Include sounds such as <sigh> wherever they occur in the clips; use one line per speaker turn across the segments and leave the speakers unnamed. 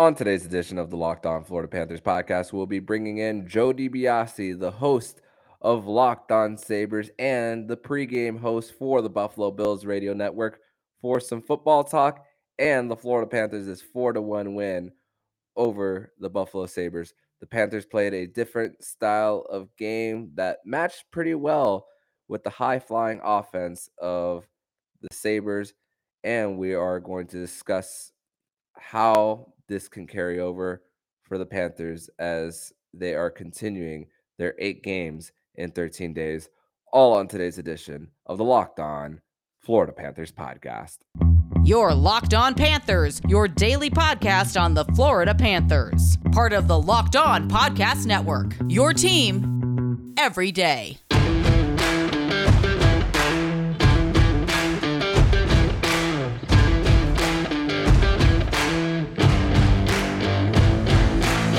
On today's edition of the Locked On Florida Panthers podcast, we'll be bringing in Joe DiBiase, the host of Locked On Sabres and the pregame host for the Buffalo Bills radio network for some football talk. And the Florida Panthers is 4 to 1 win over the Buffalo Sabres. The Panthers played a different style of game that matched pretty well with the high flying offense of the Sabres. And we are going to discuss how this can carry over for the Panthers as they are continuing their eight games in 13 days, all on today's edition of the Locked On Florida Panthers podcast.
Your Locked On Panthers, your daily podcast on the Florida Panthers, part of the Locked On Podcast Network. Your team every day.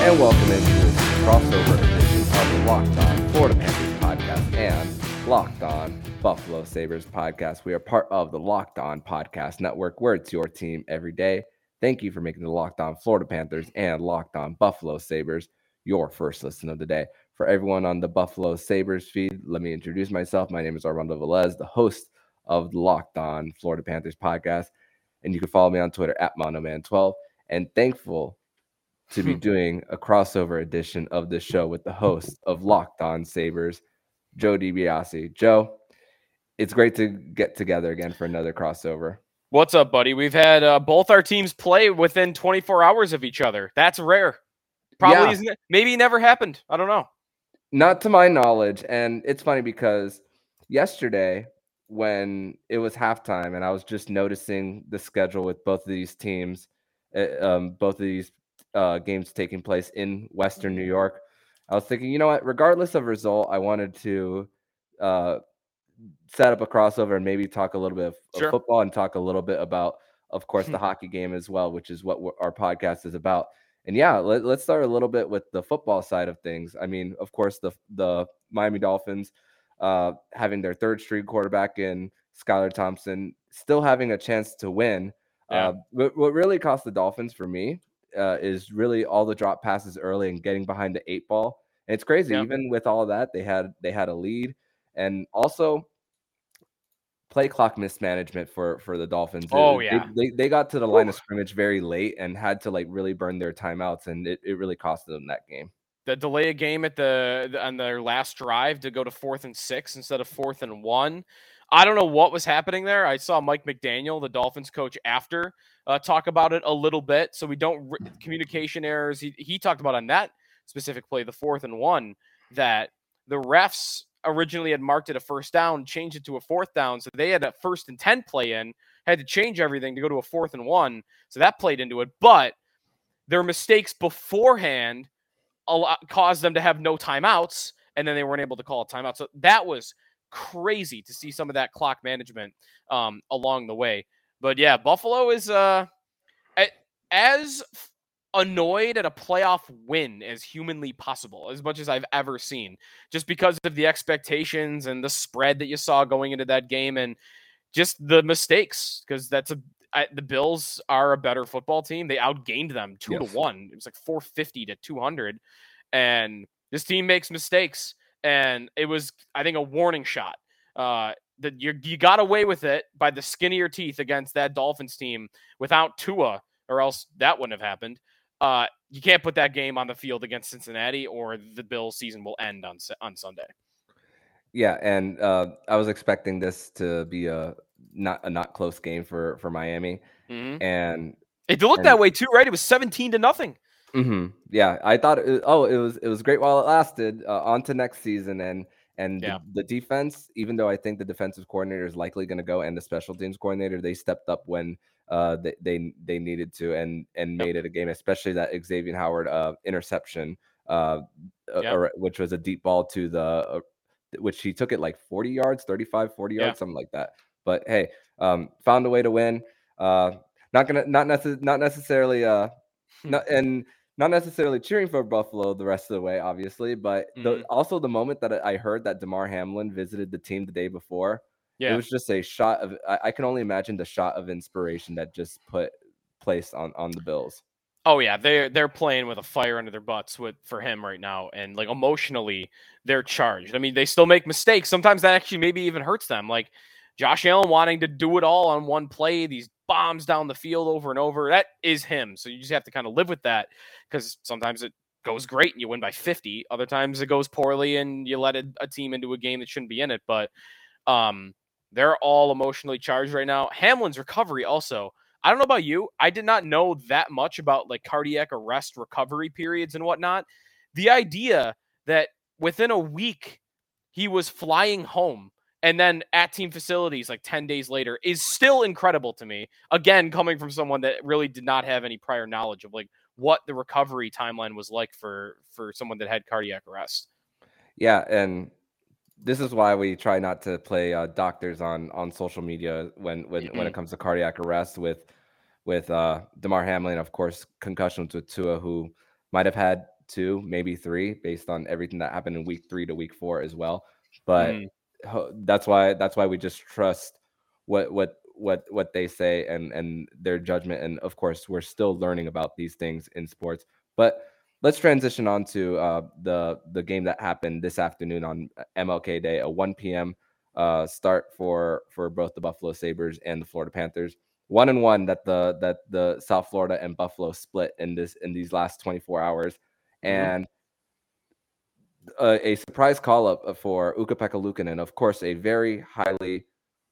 And welcome into this crossover edition of the Locked On Florida Panthers podcast and Locked On Buffalo Sabres podcast. We are part of the Locked On Podcast Network, where it's your team every day. Thank you for making the Locked On Florida Panthers and Locked On Buffalo Sabres your first listen of the day. For everyone on the Buffalo Sabres feed, let me introduce myself. My name is Armando Velez, the host of the Locked On Florida Panthers podcast. And you can follow me on Twitter at Monoman12. And thankful to be <laughs> doing a crossover edition of this show with the host of Locked On Sabres, Joe DiBiase. Joe, it's great to get together again for another crossover.
What's up, buddy? We've had uh, both our teams play within 24 hours of each other. That's rare. Probably
Yeah.
isn't. Maybe never happened. I don't know.
Not to my knowledge. And it's funny because yesterday, when it was halftime, and I was just noticing the schedule with both of these teams, uh, um, both of these uh, games taking place in Western New York, I was thinking, you know what? Regardless of result, I wanted to uh, set up a crossover and maybe talk a little bit of, of football and talk a little bit about, of course, the hockey game as well, which is what our podcast is about. And yeah, let, let's start a little bit with the football side of things. I mean, of course, the the Miami Dolphins uh, having their third string quarterback in Skylar Thompson, still having a chance to win.
Yeah.
Uh, what, what really cost the Dolphins for me uh, is really all the drop passes early and getting behind the eight ball. And it's crazy,
Yeah.
even with all that, they had they had a lead, and also play clock mismanagement for for the Dolphins.
Oh,
they-
yeah.
they, they got to the line of scrimmage very late and had to like really burn their timeouts, and it, it really cost them that game.
The delay a game at the, the on their last drive to go to fourth and six instead of fourth and one. I don't know what was happening there. I saw Mike McDaniel, the Dolphins coach, after uh, talk about it a little bit. So we don't re- communication errors. He he talked about on that specific play, the fourth and one, that the refs originally had marked it a first down, changed it to a fourth down. So they had a first and 10 play in, had to change everything to go to a fourth and one. So that played into it. But their mistakes beforehand lot, caused them to have no timeouts, and then they weren't able to call a timeout. So that was crazy to see some of that clock management um, along the way. But yeah, Buffalo is uh, as annoyed at a playoff win as humanly possible, as much as I've ever seen, just because of the expectations and the spread that you saw going into that game, and just the mistakes. Because that's a I, the Bills are a better football team. They outgained them two
Yes.
to one. It was like four fifty to two hundred, and this team makes mistakes. And it was, I think, a warning shot. Uh, that you you got away with it by the skin of your teeth against that Dolphins team without Tua, or else that wouldn't have happened. Uh, you can't put that game on the field against Cincinnati, or the Bills' season will end on on Sunday.
Yeah, and uh, I was expecting this to be a not a not close game for for Miami,
hmm
and
It looked
And-
that way too, right? It was seventeen to nothing.
mhm, yeah, I thought it, oh it was it was great while it lasted. Uh, on to next season, and and
Yeah.
the, the defense, even though I think the defensive coordinator is likely going to go, and the special teams coordinator, they stepped up when uh they they, they needed to, and and
Yep.
made it a game, especially that Xavier Howard uh interception, uh,
Yep.
or- which was a deep ball to the. Uh, which he took it like 40 yards, 35, 40
Yeah.
yards, something like that. But hey, um, found a way to win. Uh, not gonna, not necess- not necessarily, uh, <laughs> not, and not necessarily cheering for Buffalo the rest of the way, obviously. But the,
Mhm.
also the moment that I heard that Damar Hamlin visited the team the day before,
Yeah,
it was just a shot of. I, I can only imagine the shot of inspiration that just put place on on the Bills.
Oh yeah, they're they're playing with a fire under their butts with for him right now, and like emotionally, they're charged. I mean, they still make mistakes. Sometimes that actually maybe even hurts them. Like Josh Allen wanting to do it all on one play, these bombs down the field over and over. That is him. So you just have to kind of live with that because sometimes it goes great and you win by 50. Other times it goes poorly and you let a, a team into a game that shouldn't be in it. But um, they're all emotionally charged right now. Hamlin's recovery also. I don't know about you. I did not know that much about like cardiac arrest recovery periods and whatnot. The idea that within a week he was flying home and then at team facilities like 10 days later is still incredible to me. Again, coming from someone that really did not have any prior knowledge of like what the recovery timeline was like for for someone that had cardiac arrest.
Yeah, and this is why we try not to play uh, doctors on on social media when when when it comes to cardiac arrest with with uh Damar Hamlin, of course, concussions with Tua, who might have had two, maybe three, based on everything that happened in week three to week four as well. But mm that's why that's why we just trust what what what what they say and and their judgment. And of course, we're still learning about these things in sports. But let's transition on to uh, the the game that happened this afternoon on uh, MLK Day, a 1 p.m. Uh, start for for both the Buffalo Sabres and the Florida Panthers. One and one that the that the South Florida and Buffalo split in this in these last 24 hours, mm-hmm. And a, surprise call up for Ukko-Pekka Luukkonen, of course, a very highly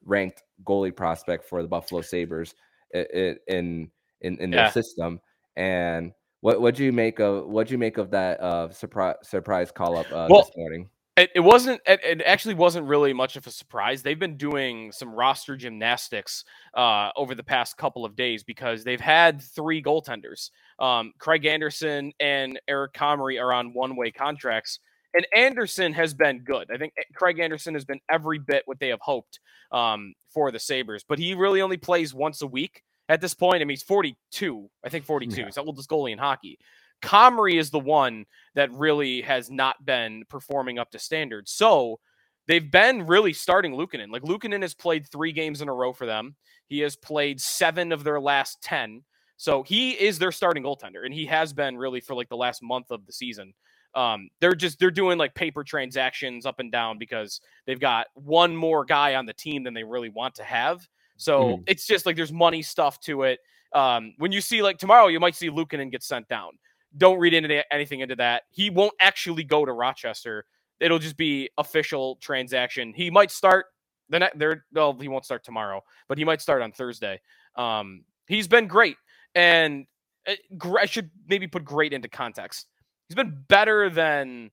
ranked goalie prospect for the Buffalo Sabres in in in, in their yeah. system. And what what do you make of what do you make of that uh, surprise surprise call up uh, well, this morning?
It, it wasn't. It, it, actually wasn't really much of a surprise. They've been doing some roster gymnastics uh, over the past couple of days because they've had three goaltenders. Um, Craig Anderson and Eric Comrie are on one-way contracts, and Anderson has been good. I think eh, Craig Anderson has been every bit what they have hoped um, for the Sabres, but he really only plays once a week at this point. I mean, he's 42, I think 42. Yeah. He's the oldest goalie in hockey. Comrie is the one that really has not been performing up to standard. So they've been really starting Luukkonen. Like Luukkonen has played three games in a row for them. He has played seven of their last 10. So he is their starting goaltender, and he has been really for like the last month of the season um, they're just they're doing like paper transactions up and down because they've got one more guy on the team than they really want to have. So mm. it's just like there's money stuff to it. Um, when you see like tomorrow, you might see Luukkonen get sent down. Don't read into the, anything into that. He won't actually go to Rochester. It'll just be official transaction. He might start the ne- there. Well, he won't start tomorrow, but he might start on Thursday. Um, he's been great, and it, uh, I should maybe put great into context he's been better than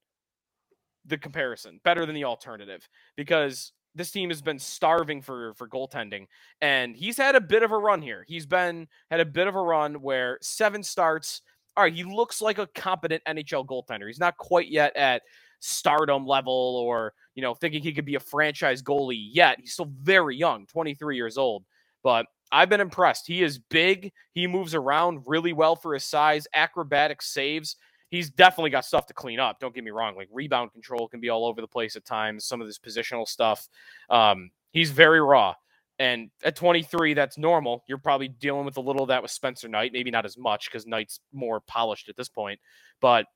the comparison, better than the alternative because this team has been starving for for goaltending and he's had a bit of a run here. He's been had a bit of a run where seven starts. All right, he looks like a competent NHL goaltender. He's not quite yet at stardom level or, you know, thinking he could be a franchise goalie yet. He's still very young, 23 years old. But I've been impressed. He is big. He moves around really well for his size, acrobatic saves he's definitely got stuff to clean up. Don't get me wrong. Like rebound control can be all over the place at times. Some of this positional stuff. Um, he's very raw. And at 23, that's normal. You're probably dealing with a little of that with Spencer Knight. Maybe not as much because Knight's more polished at this point. But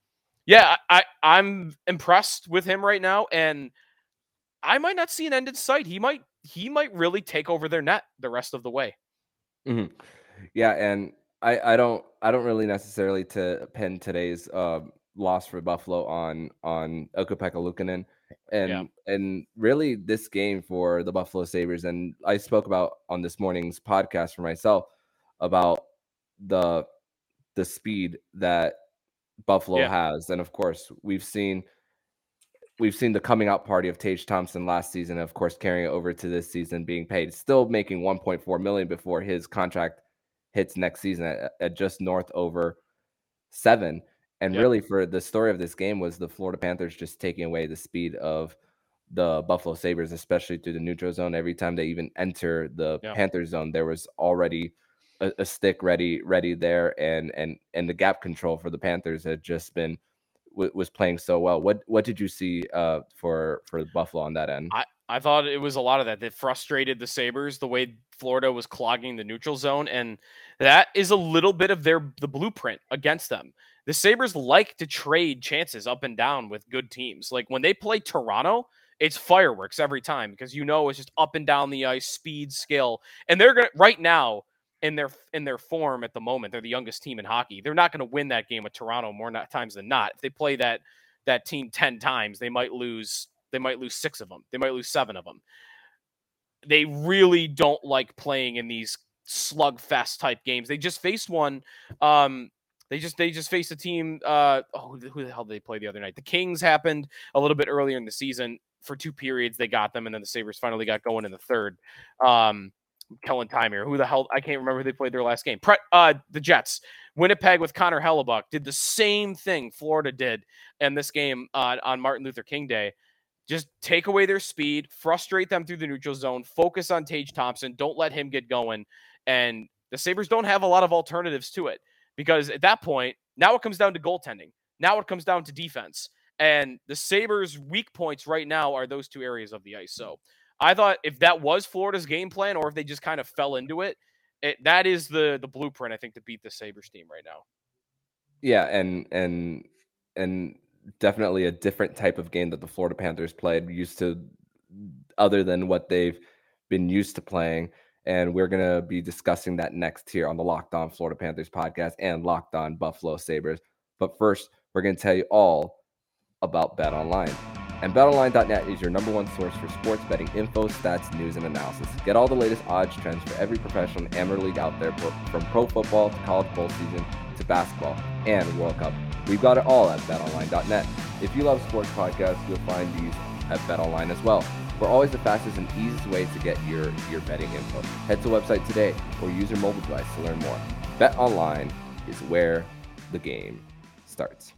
yeah, I, I am impressed with him right now, and I might not see an end in sight. He might he might really take over their net the rest of the way.
Mm-hmm. Yeah, and I, I don't I don't really necessarily to pin today's uh, loss for Buffalo on on Ukko-Pekka Luukkonen and yeah. and really this game for the Buffalo Sabres and I spoke about on this morning's podcast for myself about the the speed that Buffalo yeah. has and of course we've seen we've seen the coming out party of Tage Thompson last season of course carrying it over to this season being paid still making 1.4 million before his contract hits next season at, at just north over seven. And yep. really, for the story of this game was the Florida Panthers just taking away the speed of the Buffalo Sabres, especially through the neutral zone. Every time they even enter the. Panther zone, there was already a, a, stick ready, ready there, and and and the gap control for the Panthers had just been w- was playing so well. What what did you see uh, for for Buffalo on that end?
I, I thought it was a lot of that that frustrated the Sabres the way Florida was clogging the neutral zone and that is a little bit of their the blueprint against them. The Sabres like to trade chances up and down with good teams. Like when they play Toronto, it's fireworks every time because you know it's just up and down the ice, speed, skill. And they're going to right now in their in their form at the moment, they're the youngest team in hockey. They're not going to win that game with Toronto more times than not. If they play that that team 10 times, they might lose they might lose 6 of them. They might lose 7 of them. They really don't like playing in these slugfest type games. They just faced one um they just they just faced a team. Uh, oh, who the hell did they play the other night? The Kings happened a little bit earlier in the season. For two periods, they got them, and then the Sabres finally got going in the third. Um, Kellen here. Who the hell? I can't remember they played their last game. Pre- uh, the Jets. Winnipeg with Connor Hellebuyck did the same thing Florida did in this game uh, on Martin Luther King Day. Just take away their speed, frustrate them through the neutral zone, focus on Tage Thompson, don't let him get going. And the Sabres don't have a lot of alternatives to it because at that point, now it comes down to goaltending. Now it comes down to defense. And the Sabres' weak points right now are those two areas of the ice. So I thought if that was Florida's game plan, or if they just kind of fell into it, it that is the the blueprint I think to beat the Sabres team right now.
Yeah, and and and definitely a different type of game that the Florida Panthers played, used to other than what they've been used to playing. And we're going to be discussing that next here on the Locked On Florida Panthers podcast and Locked On Buffalo Sabres. But first, we're going to tell you all about Bet Online. And betonline.net is your number one source for sports betting info, stats, news, and analysis. Get all the latest odds trends for every professional and amateur league out there, from pro football to college bowl season to basketball and World Cup. We've got it all at betonline.net. If you love sports podcasts, you'll find these at BetOnline as well. We're always the fastest and easiest way to get your, your betting info. Head to the website today or use your mobile device to learn more. BetOnline is where the game starts.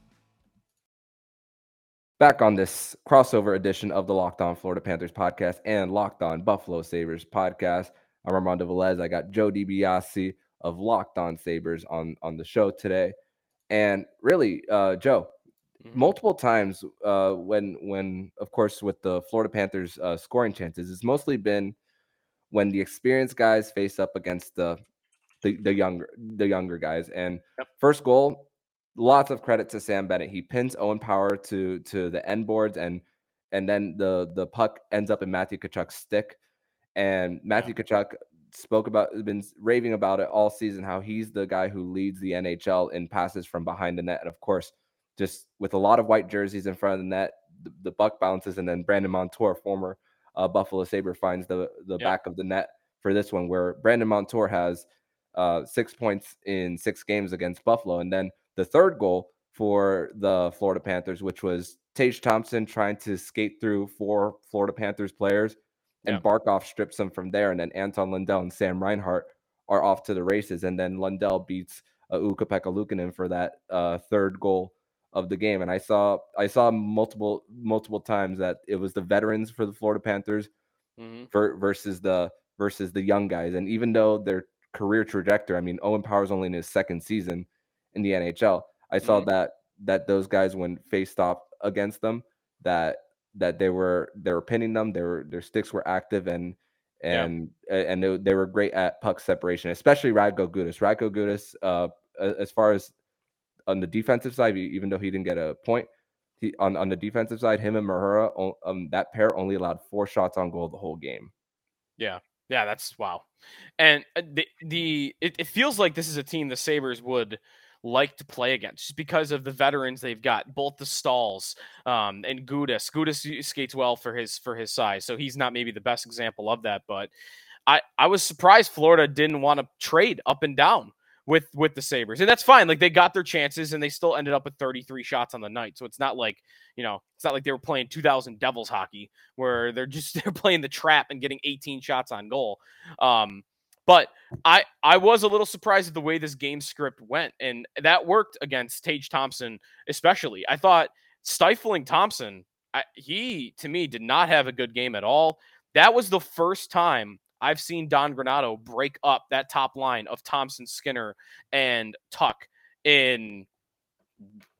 Back on this crossover edition of the Locked On Florida Panthers podcast and Locked On Buffalo Sabres podcast. I'm Armando Velez. I got Joe DiBiase of Locked On Sabres on, on the show today. And really, uh, Joe, mm-hmm. multiple times uh, when, when of course, with the Florida Panthers uh, scoring chances, it's mostly been when the experienced guys face up against the the, the younger the younger guys. And yep. first goal, lots of credit to Sam Bennett. He pins Owen Power to to the end boards and and then the the puck ends up in Matthew Tkachuk's stick. And Matthew yeah. Tkachuk spoke about been raving about it all season how he's the guy who leads the NHL in passes from behind the net. And of course, just with a lot of white jerseys in front of the net, the, the buck bounces and then Brandon Montour, former uh, Buffalo Sabre, finds the the yeah. back of the net for this one where Brandon Montour has uh, six points in six games against Buffalo. And then the third goal for the Florida Panthers, which was Tage Thompson trying to skate through four Florida Panthers players, and yeah. Barkov strips them from there. And then Anton Lundell and Sam Reinhart are off to the races. And then Lundell beats uh, Luukkonen for that uh, third goal of the game. And I saw I saw multiple multiple times that it was the veterans for the Florida Panthers mm-hmm. for, versus the versus the young guys. And even though their career trajectory, I mean, Owen Power's only in his second season in the NHL. I saw mm-hmm. that that those guys when faced off against them that that they were they were pinning them. Their their sticks were active and and yeah. and they, they, were great at puck separation, especially Radko Gudas. Radko Gudas, uh, as far as on the defensive side, even though he didn't get a point, he on on the defensive side, him and Mahura, um, that pair only allowed four shots on goal the whole game.
Yeah, yeah, that's wow. And uh, the the it, it feels like this is a team the Sabres would like to play against just because of the veterans they've got, both the Staals um, and Gudas. Gudas skates well for his for his size, so he's not maybe the best example of that. But I I was surprised Florida didn't want to trade up and down with with the Sabres. And that's fine. Like they got their chances and they still ended up with 33 shots on the night. So it's not like, you know, it's not like they were playing 2000 Devils hockey where they're just <laughs> they're playing the trap and getting 18 shots on goal. Um but I I was a little surprised at the way this game script went, and that worked against Tage Thompson, especially. I thought stifling Thompson, I, he to me did not have a good game at all. That was the first time I've seen Don Granato break up that top line of Thompson, Skinner, and Tuch in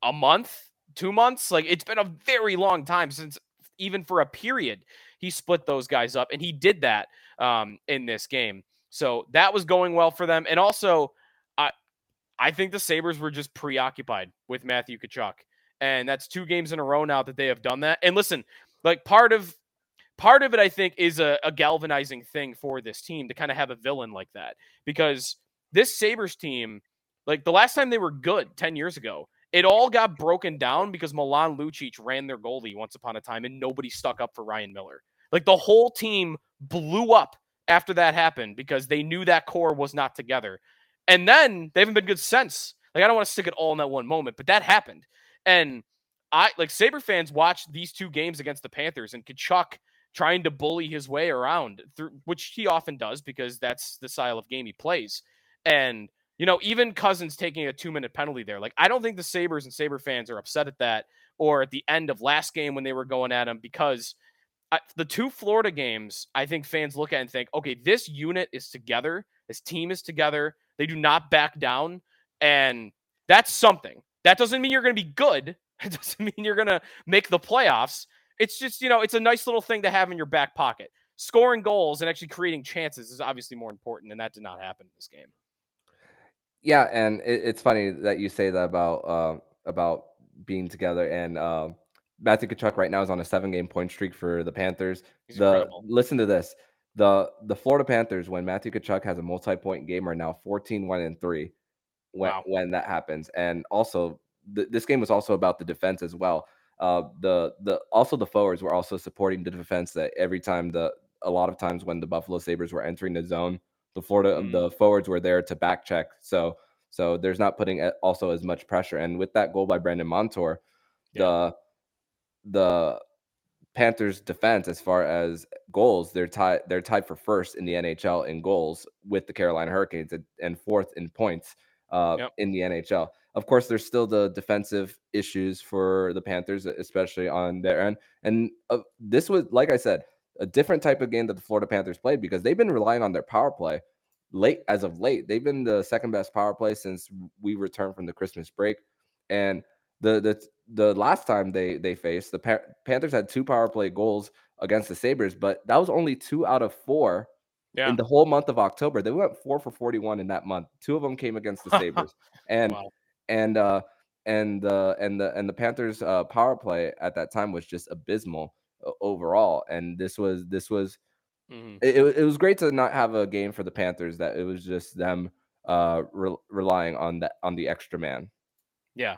a month, two months. Like it's been a very long time since even for a period he split those guys up, and he did that um, in this game. So that was going well for them. And also, I I think the Sabres were just preoccupied with Matthew Tkachuk. And that's two games in a row now that they have done that. And listen, like part of part of it, I think, is a, a galvanizing thing for this team to kind of have a villain like that. Because this Sabres team, like the last time they were good 10 years ago, it all got broken down because Milan Lucic ran their goalie once upon a time and nobody stuck up for Ryan Miller. Like the whole team blew up after that happened because they knew that core was not together. And then they haven't been good since. Like I don't want to stick it all in that one moment, but that happened. And I like Sabre fans watched these two games against the Panthers and Tkachuk trying to bully his way around through which he often does because that's the style of game he plays. And you know, even Cousins taking a two minute penalty there. Like, I don't think the Sabres and Sabre fans are upset at that or at the end of last game when they were going at him because I, the two Florida games, I think fans look at and think, okay, this unit is together. This team is together. They do not back down. And that's something. That doesn't mean you're going to be good. <laughs> It doesn't mean you're going to make the playoffs. It's just, you know, it's a nice little thing to have in your back pocket. Scoring goals and actually creating chances is obviously more important, and that did not happen in this game.
Yeah, and it, it's funny that you say that about uh, about being together. And uh, Matthew Tkachuk right now is on a seven game point streak for the Panthers.
He's
the
incredible.
listen to this. The the Florida Panthers, when Matthew Tkachuk has a multi point game, are now 14 1 and 3 when,
Wow.
when that happens. And also, th- this game was also about the defense as well. Uh, the the also the forwards were also supporting the defense. That every time the a lot of times when the Buffalo Sabres were entering the zone, the Florida
Mhm.
the forwards were there to back check. So so there's not putting also as much pressure. And with that goal by Brandon Montour, the the Panthers defense as far as goals, they're tied they're tied for first in the NHL in goals with the Carolina Hurricanes and, and fourth in points uh,
Yep.
in the NHL. Of course, there's still the defensive issues for the Panthers, especially on their end. And uh, this was, like I said, a different type of game that the Florida Panthers played because they've been relying on their power play late as of late. They've been the second best power play since we returned from the Christmas break. And the the the last time they they faced the Pa- Panthers had two power play goals against the Sabres, but that was only two out of four
Yeah.
in the whole month of October. They went four for 41 in that month. Two of them came against the <laughs> Sabres. And
Wow.
and uh and uh and the and the Panthers uh power play at that time was just abysmal overall. And this was this was
Mhm.
it, it, it was great to not have a game for the Panthers that it was just them uh re- relying on that on the extra man.
Yeah,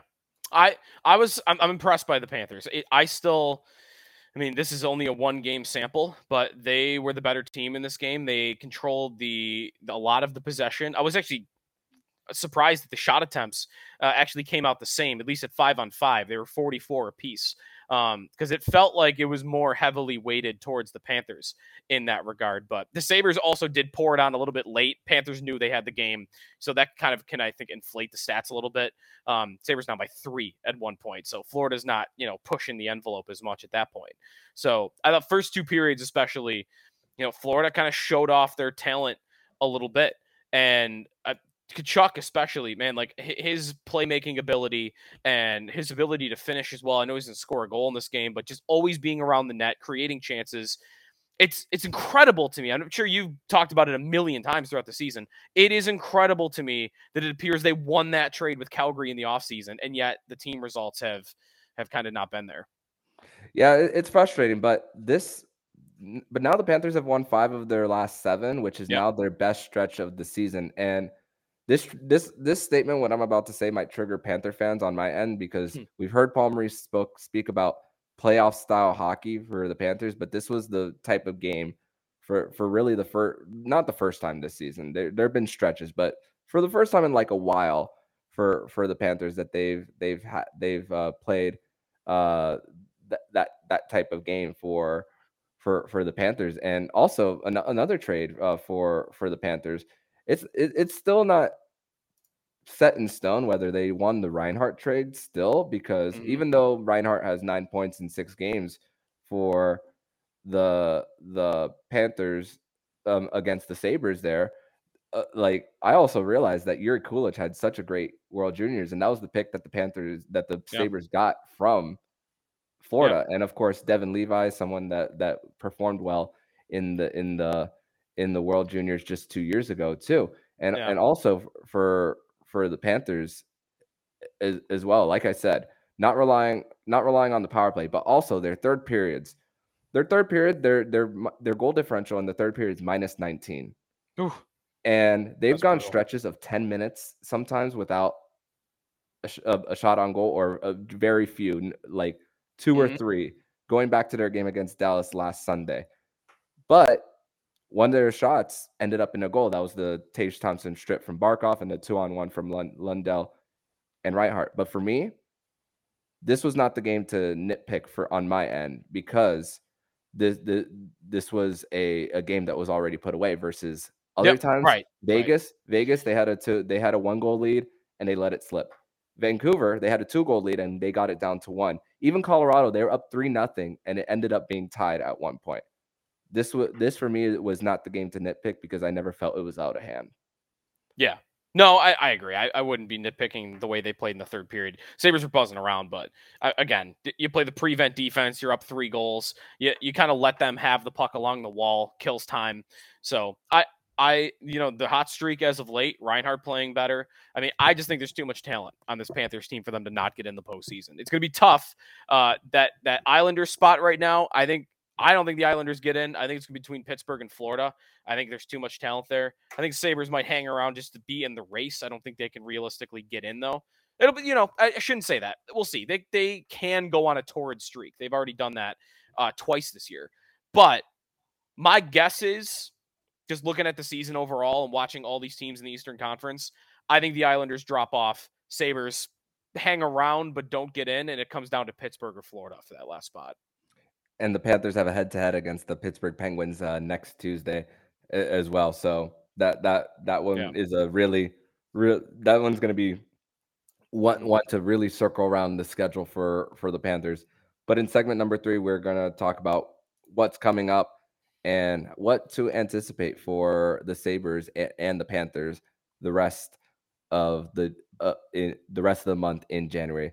I I was I'm, I'm impressed by the Panthers. It, I still, I mean, this is only a one game sample, but they were the better team in this game. They controlled the a lot of the possession. I was actually surprised that the shot attempts uh, actually came out the same, at least at five on five. They were 44 apiece because it felt like it was more heavily weighted towards the Panthers in that regard. But the Sabres also did pour it on a little bit late. Panthers knew they had the game. So that kind of can, I think, inflate the stats a little bit. Um, Sabres now by three at one point. So Florida's not, you know, pushing the envelope as much at that point. So I thought first two periods, especially, you know, Florida kind of showed off their talent a little bit. And uh, Tkachuk, especially, man, like his playmaking ability and his ability to finish as well. I know he's going to score a goal in this game, but just always being around the net, creating chances. It's it's incredible to me. I'm sure you've talked about it a million times throughout the season. It is incredible to me that it appears they won that trade with Calgary in the offseason, and yet the team results have have kind of not been there.
Yeah, it's frustrating, but this but now the Panthers have won 5 of their last 7, which is
Yep.
now their best stretch of the season and this this this statement what I'm about to say might trigger Panther fans on my end because
Hmm.
we've heard Paul Maurice spoke speak about playoff style hockey for the Panthers, but this was the type of game for for really the first not the first time this season. There there have been stretches, but for the first time in like a while for for the Panthers that they've they've had they've uh, played uh that that that type of game for for for the Panthers and also an, another trade uh, for for the Panthers. It's it, it's still not set in stone whether they won the Reinhart trade still because
Mhm.
even though Reinhart has 9 points in 6 games for the the Panthers um, against the Sabres there uh, like I also realized that Jiri Kulich had such a great World Juniors, and that was the pick that the Panthers that the
Yeah.
Sabres got from Florida, and of course Devon Levi, someone that that performed well in the in the in the World Juniors just two years ago too, and
Yeah.
and also for for the Panthers as, as well. Like I said, not relying not relying on the power play, but also their third periods. Their third period, their their their goal differential in the third period is minus 19
Ooh,
and they've gone
brutal.
stretches of 10 minutes sometimes without a, sh- a, a shot on goal or a very few like 2
Mhm.
or three going back to their game against dallas last sunday but one of their shots ended up in a goal that was the tage thompson strip from barkov and the two on one from Lund- lundell and Reinhart. but for me this was not the game to nitpick for on my end because this the, this was a, a game that was already put away versus other
Yep,
times
right,
Vegas Vegas they had a two they had a one goal lead and they let it slip. Vancouver they had a two goal lead and they got it down to one. Even Colorado they were up 3 nothing and it ended up being tied at one point. This was this for me was not the game to nitpick because I never felt it was out of hand.
Yeah. No, I, I agree. I, I wouldn't be nitpicking the way they played in the third period. Sabres were buzzing around, but uh, again, you play the prevent defense, you're up three goals. You, you kind of let them have the puck along the wall, kills time. So I, I, you know, the hot streak as of late, Reinhart playing better. I mean, I just think there's too much talent on this Panthers team for them to not get in the postseason. It's going to be tough. Uh, that that Islanders spot right now, I think. I don't think the Islanders get in. I think it's between Pittsburgh and Florida. I think there's too much talent there. I think Sabres might hang around just to be in the race. I don't think they can realistically get in though. It'll be, you know, I, I shouldn't say that. We'll see. They they can go on a torrid streak. They've already done that uh, twice this year. But my guess is just looking at the season overall and watching all these teams in the Eastern Conference, I think the Islanders drop off. Sabres hang around but don't get in, and it comes down to Pittsburgh or Florida for that last spot.
And the Panthers have a head-to-head against the Pittsburgh Penguins uh, next Tuesday as well. So that that that one
Yeah.
is a really real. That one's going to be one one to really circle around the schedule for for the Panthers. But in segment number three, we're going to talk about what's coming up and what to anticipate for the Sabres and, and the Panthers the rest of the uh, in, the rest of the month in January.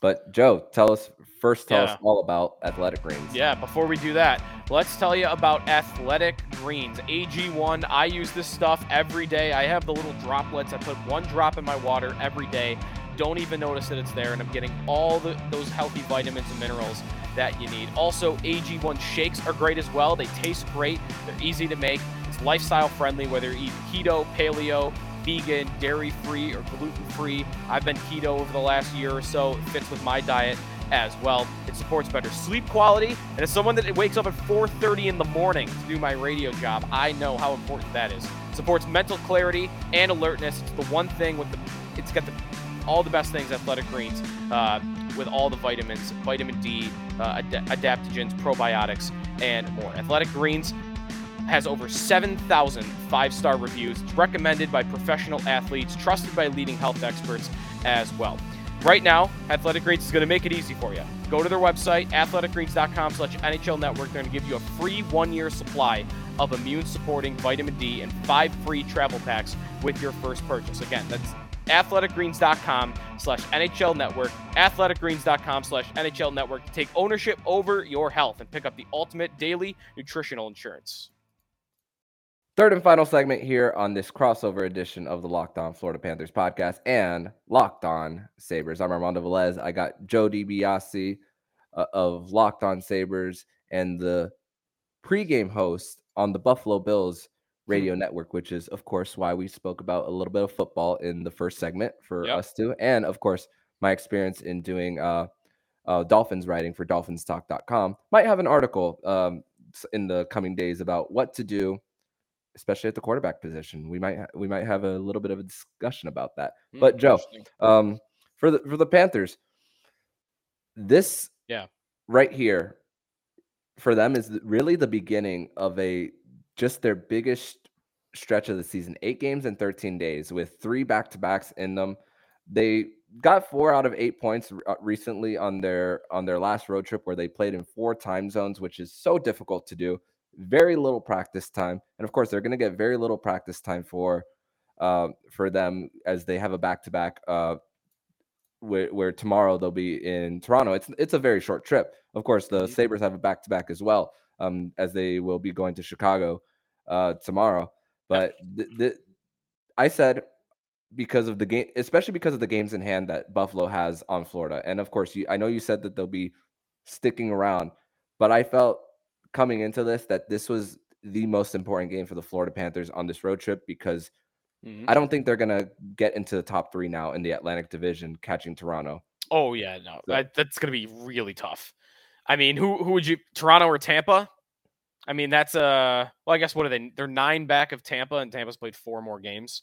But Joe, tell us first. Tell
Yeah.
us all about Athletic Greens.
Yeah, before we do that, let's tell you about Athletic Greens. AG1, I use this stuff every day. I have the little droplets. I put one drop in my water every day. Don't even notice that it's there, and I'm getting all the, those healthy vitamins and minerals that you need. Also, AG1 shakes are great as well. They taste great, they're easy to make, it's lifestyle friendly, whether you eat keto, paleo, vegan, dairy free, or gluten free. I've been keto over the last year or so, it fits with my diet as well. It supports better sleep quality, and as someone that wakes up at 4:30 in the morning to do my radio job, I know how important that is. It supports mental clarity and alertness. It's the one thing with the it's got the all the best things athletic greens uh, with all the vitamins, vitamin D, uh, ad- adaptogens, probiotics, and more. Athletic Greens has over 7,000 five star reviews. It's recommended by professional athletes, trusted by leading health experts as well. Right now, Athletic Greens is going to make it easy for you. Go to their website, athleticgreens.com slash NHL Network. They're going to give you a free one-year supply of immune-supporting vitamin D and five free travel packs with your first purchase. Again, that's athleticgreens.com slash NHL Network, athleticgreens.com slash NHL Network to take ownership over your health and pick up the ultimate daily nutritional insurance.
Third and final segment here on this crossover edition of the Locked On Florida Panthers podcast and Locked On Sabres. I'm Armando Velez. I got Joe DiBiase uh, of Locked On Sabres and the pregame host on the Buffalo Bills radio network, which is, of course, why we spoke about a little bit of football in the first segment for
Yep.
us too. And, of course, my experience in doing uh, uh, Dolphins writing for dolphinstalk.com. Might have an article um, in the coming days about what to do especially at the quarterback position. We might ha- we might have a little bit of a discussion about that.
Hmm,
But Joe, um, for the for the Panthers, this
Yeah.
right here for them is really the beginning of a just their biggest stretch of the season. Eight games in 13 days with three back to backs in them. They got four out of eight points uh, recently on their on their last road trip where they played in four time zones, which is so difficult to do. Very little practice time, and of course they're going to get very little practice time for uh, for them as they have a back to back where, where tomorrow they'll be in Toronto. It's it's a very short trip. Of course, the
Mhm.
Sabres have a back to back as well, um, as they will be going to Chicago uh, tomorrow. But th- th- I said because of the game, especially because of the games in hand that Buffalo has on Florida, and of course, you, I know you said that they'll be sticking around, but I felt coming into this that this was the most important game for the Florida Panthers on this road trip because
Mhm.
I don't think they're gonna get into the top three now in the Atlantic Division, catching Toronto.
Oh yeah, no,
So-
that, that's gonna be really tough. I mean, who who would you Toronto or Tampa? I mean, that's uh well, I guess what are they? They're nine back of Tampa, and Tampa's played four more games.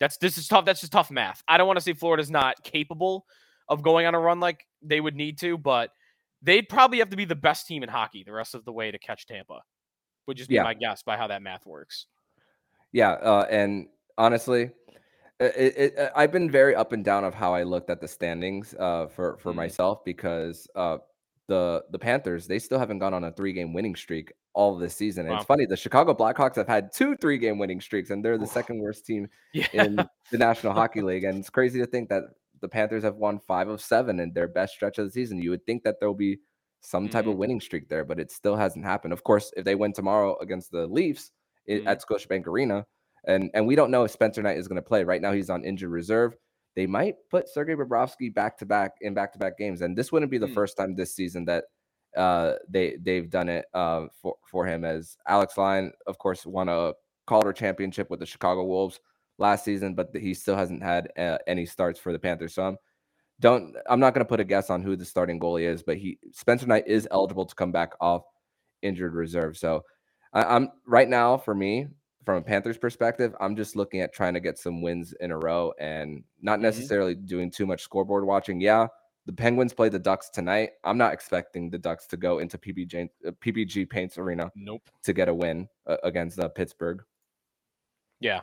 That's this is tough. That's just tough math. I don't want to say Florida's not capable of going on a run like they would need to, but they'd probably have to be the best team in hockey the rest of the way to catch Tampa. Would just be
Yeah.
my guess by how that math works.
Yeah, uh, and honestly, it, it, it- I've been very up and down of how I looked at the standings uh, for for
Mhm.
myself because uh, the the Panthers they still haven't gone on a three game winning streak all this season. And
Wow.
it's funny the Chicago Blackhawks have had two three game winning streaks, and they're the second worst team <laughs>
Yeah.
in the National Hockey League. And it's crazy to think that the Panthers have won five of seven in their best stretch of the season. You would think that there'll be some type of
Mhm.
winning streak there, but it still hasn't happened. Of course, if they win tomorrow against the Leafs
Mhm.
at Scotiabank Arena, and and we don't know if Spencer Knight is going to play. Right now, he's on injured reserve. They might put Sergei Bobrovsky back to back in back to back games, and this wouldn't be the
Hmm.
first time this season that uh, they they've done it uh, for for him. As Alex Lyon, of course, won a Calder championship with the Chicago Wolves last season, but he still hasn't had uh, any starts for the Panthers. So I'm don't I'm not going to put a guess on who the starting goalie is, but he Spencer Knight is eligible to come back off injured reserve. So I, I'm right now for me from a Panthers perspective, I'm just looking at trying to get some wins in a row and not
Mhm.
necessarily doing too much scoreboard watching. Yeah, the Penguins play the Ducks tonight. I'm not expecting the Ducks to go into PPG, uh, PPG Paints Arena
Nope.
to get a win uh, against uh, Pittsburgh.
Yeah.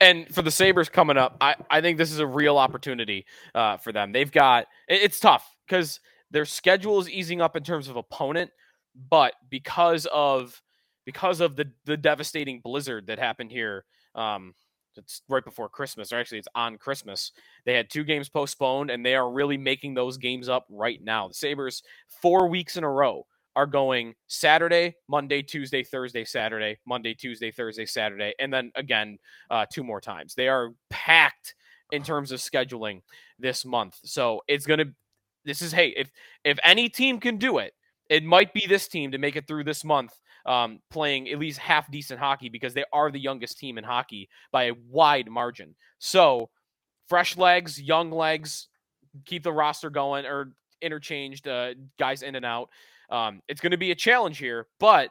And for the Sabres coming up, I, I think this is a real opportunity uh, for them. They've got it- it's tough because their schedule is easing up in terms of opponent, but because of because of the the devastating blizzard that happened here, um, it's right before Christmas, or actually it's on Christmas. They had two games postponed, and they are really making those games up right now. The Sabres four weeks in a row are going Saturday, Monday, Tuesday, Thursday, Saturday, Monday, Tuesday, Thursday, Saturday, and then again uh, two more times. They are packed in terms of scheduling this month. So it's gonna. This is hey, if if any team can do it, it might be this team to make it through this month, um, playing at least half decent hockey because they are the youngest team in hockey by a wide margin. So fresh legs, young legs, keep the roster going or interchanged uh, guys in and out. Um, it's going to be a challenge here, but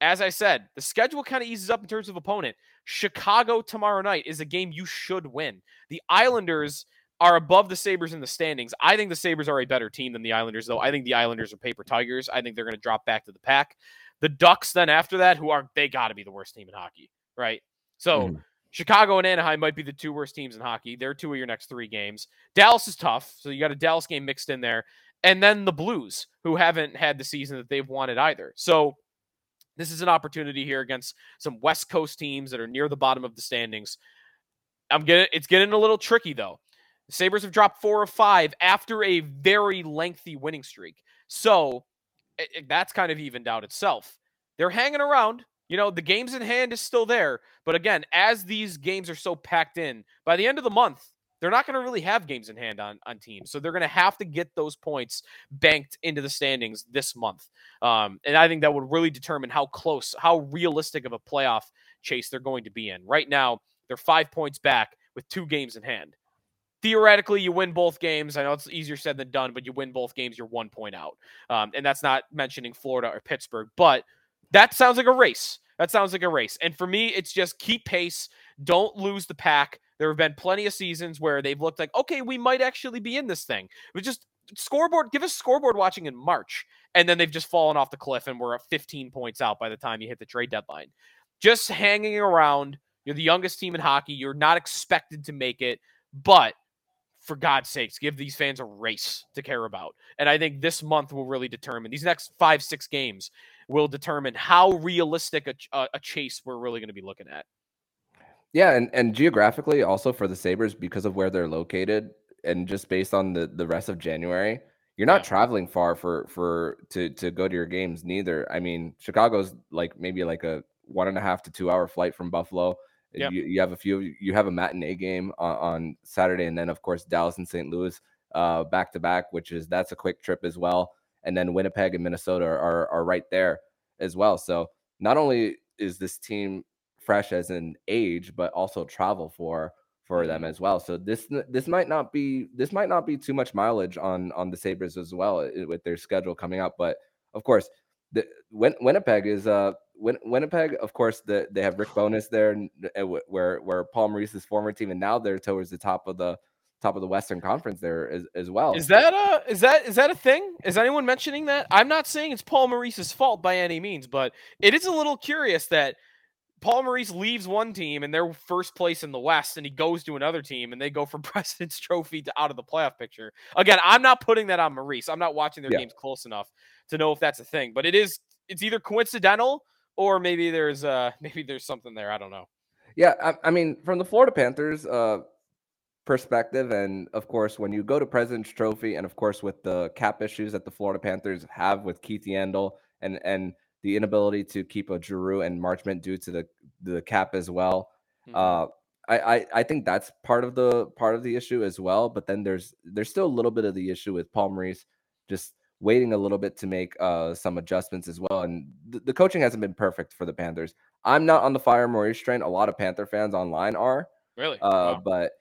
as I said, the schedule kind of eases up in terms of opponent. Chicago tomorrow night is a game you should win. The Islanders are above the Sabres in the standings. I think the Sabres are a better team than the Islanders, though. I think the Islanders are paper tigers. I think they're going to drop back to the pack. The Ducks, then after that, who are they got to be the worst team in hockey, right? So
Mhm.
Chicago and Anaheim might be the two worst teams in hockey. They're two of your next three games. Dallas is tough, so you got a Dallas game mixed in there, and then the Blues, who haven't had the season that they've wanted either. So this is an opportunity here against some West Coast teams that are near the bottom of the standings. I'm getting it's getting a little tricky though. The Sabres have dropped four of five after a very lengthy winning streak. So it- it- that's kind of evened out itself. They're hanging around. You know, the games in hand is still there. But again, as these games are so packed in, by the end of the month, they're not going to really have games in hand on, on teams. So they're going to have to get those points banked into the standings this month. Um, and I think that would really determine how close, how realistic of a playoff chase they're going to be in. Right now, they're five points back with two games in hand. Theoretically, you win both games. I know it's easier said than done, but you win both games, you're one point out. Um, and that's not mentioning Florida or Pittsburgh, but that sounds like a race. That sounds like a race. And for me, it's just keep pace. Don't lose the pack. There have been plenty of seasons where they've looked like, okay, we might actually be in this thing. But just scoreboard, give us scoreboard watching in March. And then they've just fallen off the cliff and we're at 15 points out by the time you hit the trade deadline. Just hanging around. You're the youngest team in hockey. You're not expected to make it, but for God's sakes, give these fans a race to care about. And I think this month will really determine these next five, six games will determine how realistic a, a, a chase we're really going to be looking at.
Yeah, and, and geographically, also for the Sabres, because of where they're located, and just based on the the rest of January, you're not
Yeah.
traveling far for for to to go to your games neither. I mean, Chicago's like maybe like a one and a half to two hour flight from Buffalo.
Yep.
You, you have a few. You have a matinee game on, on Saturday, and then of course Dallas and St. Louis uh, back to back, which is that's a quick trip as well. And then Winnipeg and Minnesota are are right there as well. So not only is this team fresh as an age, but also travel for for them as well. So this this might not be this might not be too much mileage on on the Sabres as well uh, with their schedule coming up. But of course, the Win- Winnipeg is uh Win- Winnipeg. Of course, the, they have Rick <sighs> Bonus there, uh, wh- where where Paul Maurice's former team, and now they're towards the top of the top of the Western Conference there as, as well.
Is that a is that is that a thing? Is anyone mentioning that? I'm not saying it's Paul Maurice's fault by any means, but it is a little curious that Paul Maurice leaves one team and they're first place in the West, and he goes to another team and they go from <laughs> President's Trophy to out of the playoff picture. Again, I'm not putting that on Maurice. I'm not watching their
Yeah.
games close enough to know if that's a thing, but it is. It's either coincidental or maybe there's uh <laughs> maybe there's something there. I don't know.
Yeah, I, I mean, from the Florida Panthers uh, perspective, and of course, when you go to President's Trophy, and of course, with the cap issues that the Florida Panthers have with Keith Yandle and and the inability to keep a Giroux and Marchment due to the the cap as well.
Mhm.
Uh, I, I I think that's part of the part of the issue as well. But then there's there's still a little bit of the issue with Paul Maurice just waiting a little bit to make uh, some adjustments as well. And the, the coaching hasn't been perfect for the Panthers. I'm not on the fire Maurice train. A lot of Panther fans online are,
really?
uh,
Wow.
but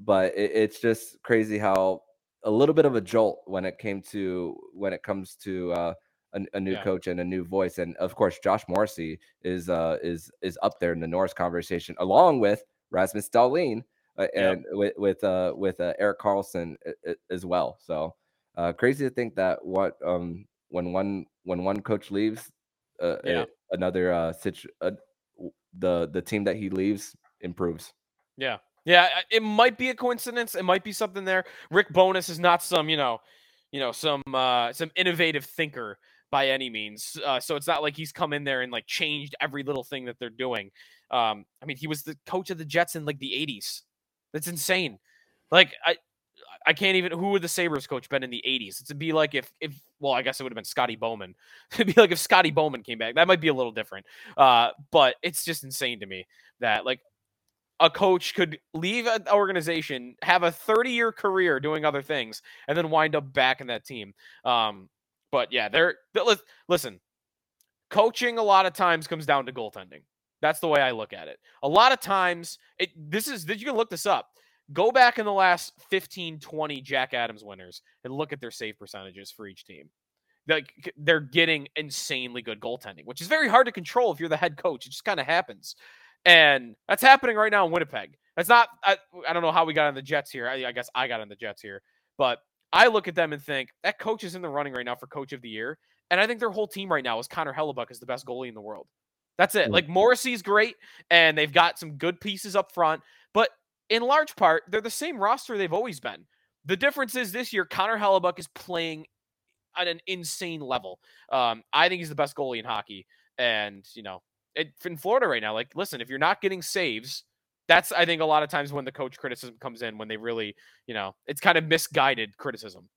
but it, it's just crazy how a little bit of a jolt when it came to when it comes to uh, a, a new
Yeah.
coach and a new voice. And of course, Josh Morrissey is uh, is is up there in the Norris conversation along with Rasmus Dahlin uh, and with with uh, with uh, Erik Karlsson as well. So uh, crazy to think that what um when one when one coach leaves, uh,
Yeah.
another uh, situ- uh, the the team that he leaves improves.
Yeah. Yeah, it might be a coincidence. It might be something there. Rick Bowness is not some, you know, you know, some uh some innovative thinker by any means. Uh, so it's not like he's come in there and like changed every little thing that they're doing. Um, I mean, he was the coach of the Jets in like the 80s. That's insane. Like I I can't even who would the Sabres coach been in the 80s? It'd be like if if well, I guess it would have been Scotty Bowman. <laughs> It'd be like if Scotty Bowman came back. That might be a little different. Uh, but it's just insane to me that like a coach could leave an organization, have a 30 year career doing other things, and then wind up back in that team. Um, but yeah, they're, th- lis- listen, coaching a lot of times comes down to goaltending. That's the way I look at it. A lot of times, it this is you can look this up. Go back in the last 15, 20 Jack Adams winners and look at their save percentages for each team. Like they're getting insanely good goaltending, which is very hard to control if you're the head coach. It just kind of happens and that's happening right now in Winnipeg. That's not. I, I don't know how we got on the Jets here. I, I guess I got on the Jets here, but I look at them and think that coach is in the running right now for coach of the year, and I think their whole team right now is Connor Hellebuyck is the best goalie in the world. That's it. Like Morrissey's great, and they've got some good pieces up front, but in large part, they're the same roster they've always been. The difference is this year, Connor Hellebuyck is playing at an insane level. Um, I think he's the best goalie in hockey, and you know it, in Florida right now. Like, listen, if you're not getting saves, that's I think a lot of times when the coach criticism comes in when they really, you know, it's kind of misguided criticism.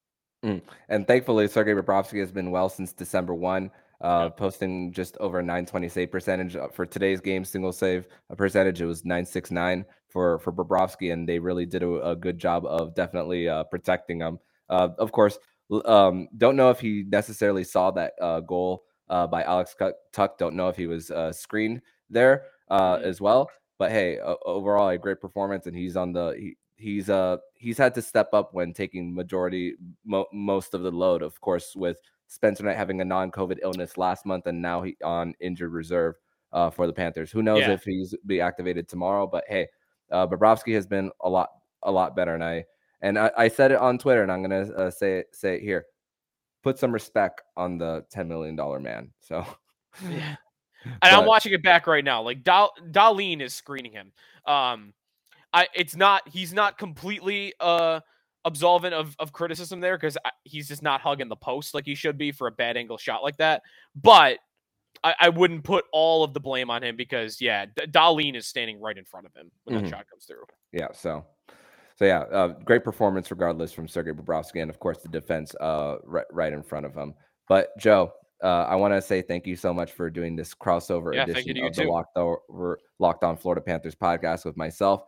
And thankfully, Sergei Bobrovsky has been well since December 1, uh,
Yep.
posting just over a 920 save percentage Uh, for today's game. Single save a percentage, it was 969 for for Bobrovsky, and they really did a, a good job of definitely uh, protecting him. Uh, of course, um, don't know if he necessarily saw that uh, goal uh, by Alex Tuch-. Don't know if he was uh, screened there uh,
Mhm.
as well. But hey, o- overall, a great performance, and he's on the he, he's uh he's had to step up when taking majority mo- most of the load. Of course, with Spencer Knight having a non-COVID illness last month, and now he on injured reserve uh, for the Panthers. Who knows
Yeah.
if he's be activated tomorrow? But hey, uh, Bobrovsky has been a lot a lot better, and I and I, I said it on Twitter, and I'm gonna uh, say it, say it here. Put some respect on the ten million dollar man. So
Yeah. And I'm watching it back right now. Like Dal- Dahlin is screening him. Um, I it's not he's not completely uh absolvent of of criticism there because he's just not hugging the post like he should be for a bad angle shot like that. But I, I wouldn't put all of the blame on him because yeah, D- Dahlin is standing right in front of him when
Mhm.
that shot comes through.
yeah so So yeah, uh, great performance regardless from Sergei Bobrovsky, and of course the defense uh, right, right in front of him. But Joe, uh, I want to say thank you so much for doing this crossover
Yeah,
edition
you
of the Locked On, Locked On Florida Panthers podcast with myself.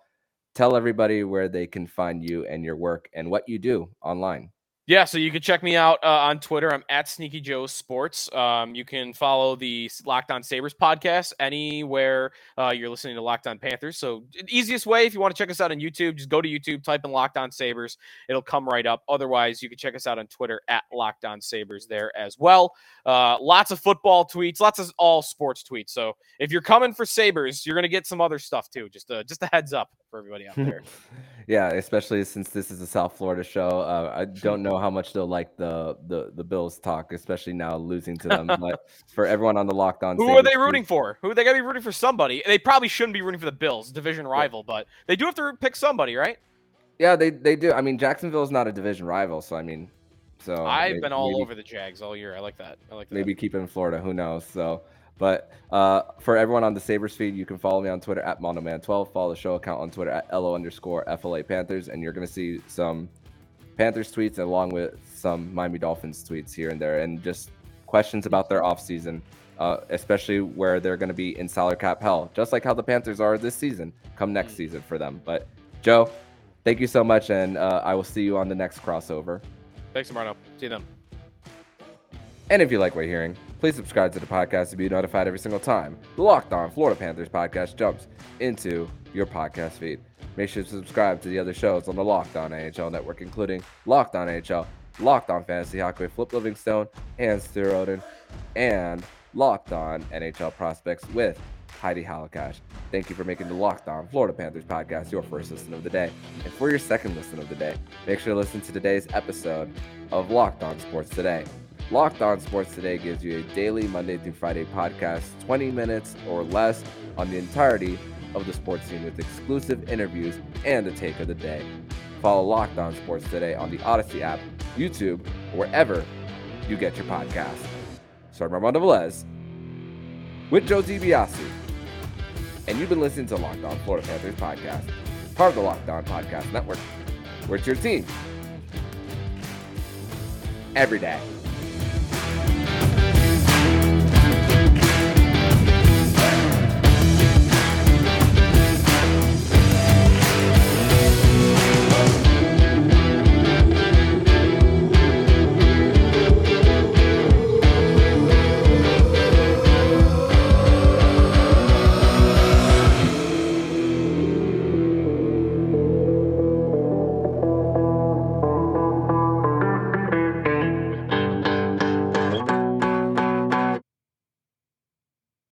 Tell everybody where they can find you and your work and what you do online.
Yeah, so you can check me out uh, on Twitter. I'm at Sneaky Joe Sports. Um, you can follow the Locked On Sabres podcast anywhere uh, you're listening to Locked On Panthers. So, easiest way, if you want to check us out on YouTube, just go to YouTube, type in Locked On Sabres. It'll come right up. Otherwise, you can check us out on Twitter at Locked On Sabres there as well. Uh, lots of football tweets, lots of all sports tweets. So, if you're coming for Sabres, you're going to get some other stuff too. Just a, just a heads up for everybody out there. <laughs>
yeah, especially since this is a South Florida show. Uh, I don't know how much they'll like the the the Bills talk, especially now losing to them. but <laughs> for everyone on the Locked On,
who are they rooting for? Who they got to be rooting for? Somebody. They probably shouldn't be rooting for the Bills, division rival, but they do have to pick somebody, right?
Yeah, they they do. I mean, Jacksonville is not a division rival, so I mean, so
I've been all maybe, over the Jags all year. I like that. I like that.
Maybe keep it in Florida. Who knows? So. But uh, for everyone on the Sabres feed, you can follow me on Twitter at MondoMan12. Follow the show account on Twitter at LO underscore FLA Panthers. And you're going to see some Panthers tweets along with some Miami Dolphins tweets here and there, and just questions about their offseason, uh, especially where they're going to be in salary cap hell, just like how the Panthers are this season, come next season for them. But Joe, thank you so much, and uh, I will see you on the next crossover.
Thanks, Mondo. See you then.
And if you like what you're hearing, please subscribe to the podcast to be notified every single time the Locked On Florida Panthers podcast jumps into your podcast feed. Make sure to subscribe to the other shows on the Locked On NHL network, including Locked On NHL, Locked On Fantasy Hockey Flip Livingstone and Stu Roden, and Locked On NHL Prospects with Heidi Halakash. Thank you for making the Locked On Florida Panthers podcast your first listen of the day. And for your second listen of the day, make sure to listen to today's episode of Locked On Sports Today. Locked On Sports Today gives you a daily Monday through Friday podcast, 20 minutes or less on the entirety of the sports scene with exclusive interviews and the take of the day. Follow Locked On Sports today on the Odyssey app, YouTube, wherever you get your podcast. So I'm Armando Velez with Joe DiBiase. And you've been listening to Locked On Florida Panthers podcast, part of the Locked On Podcast Network, where it's your team every day.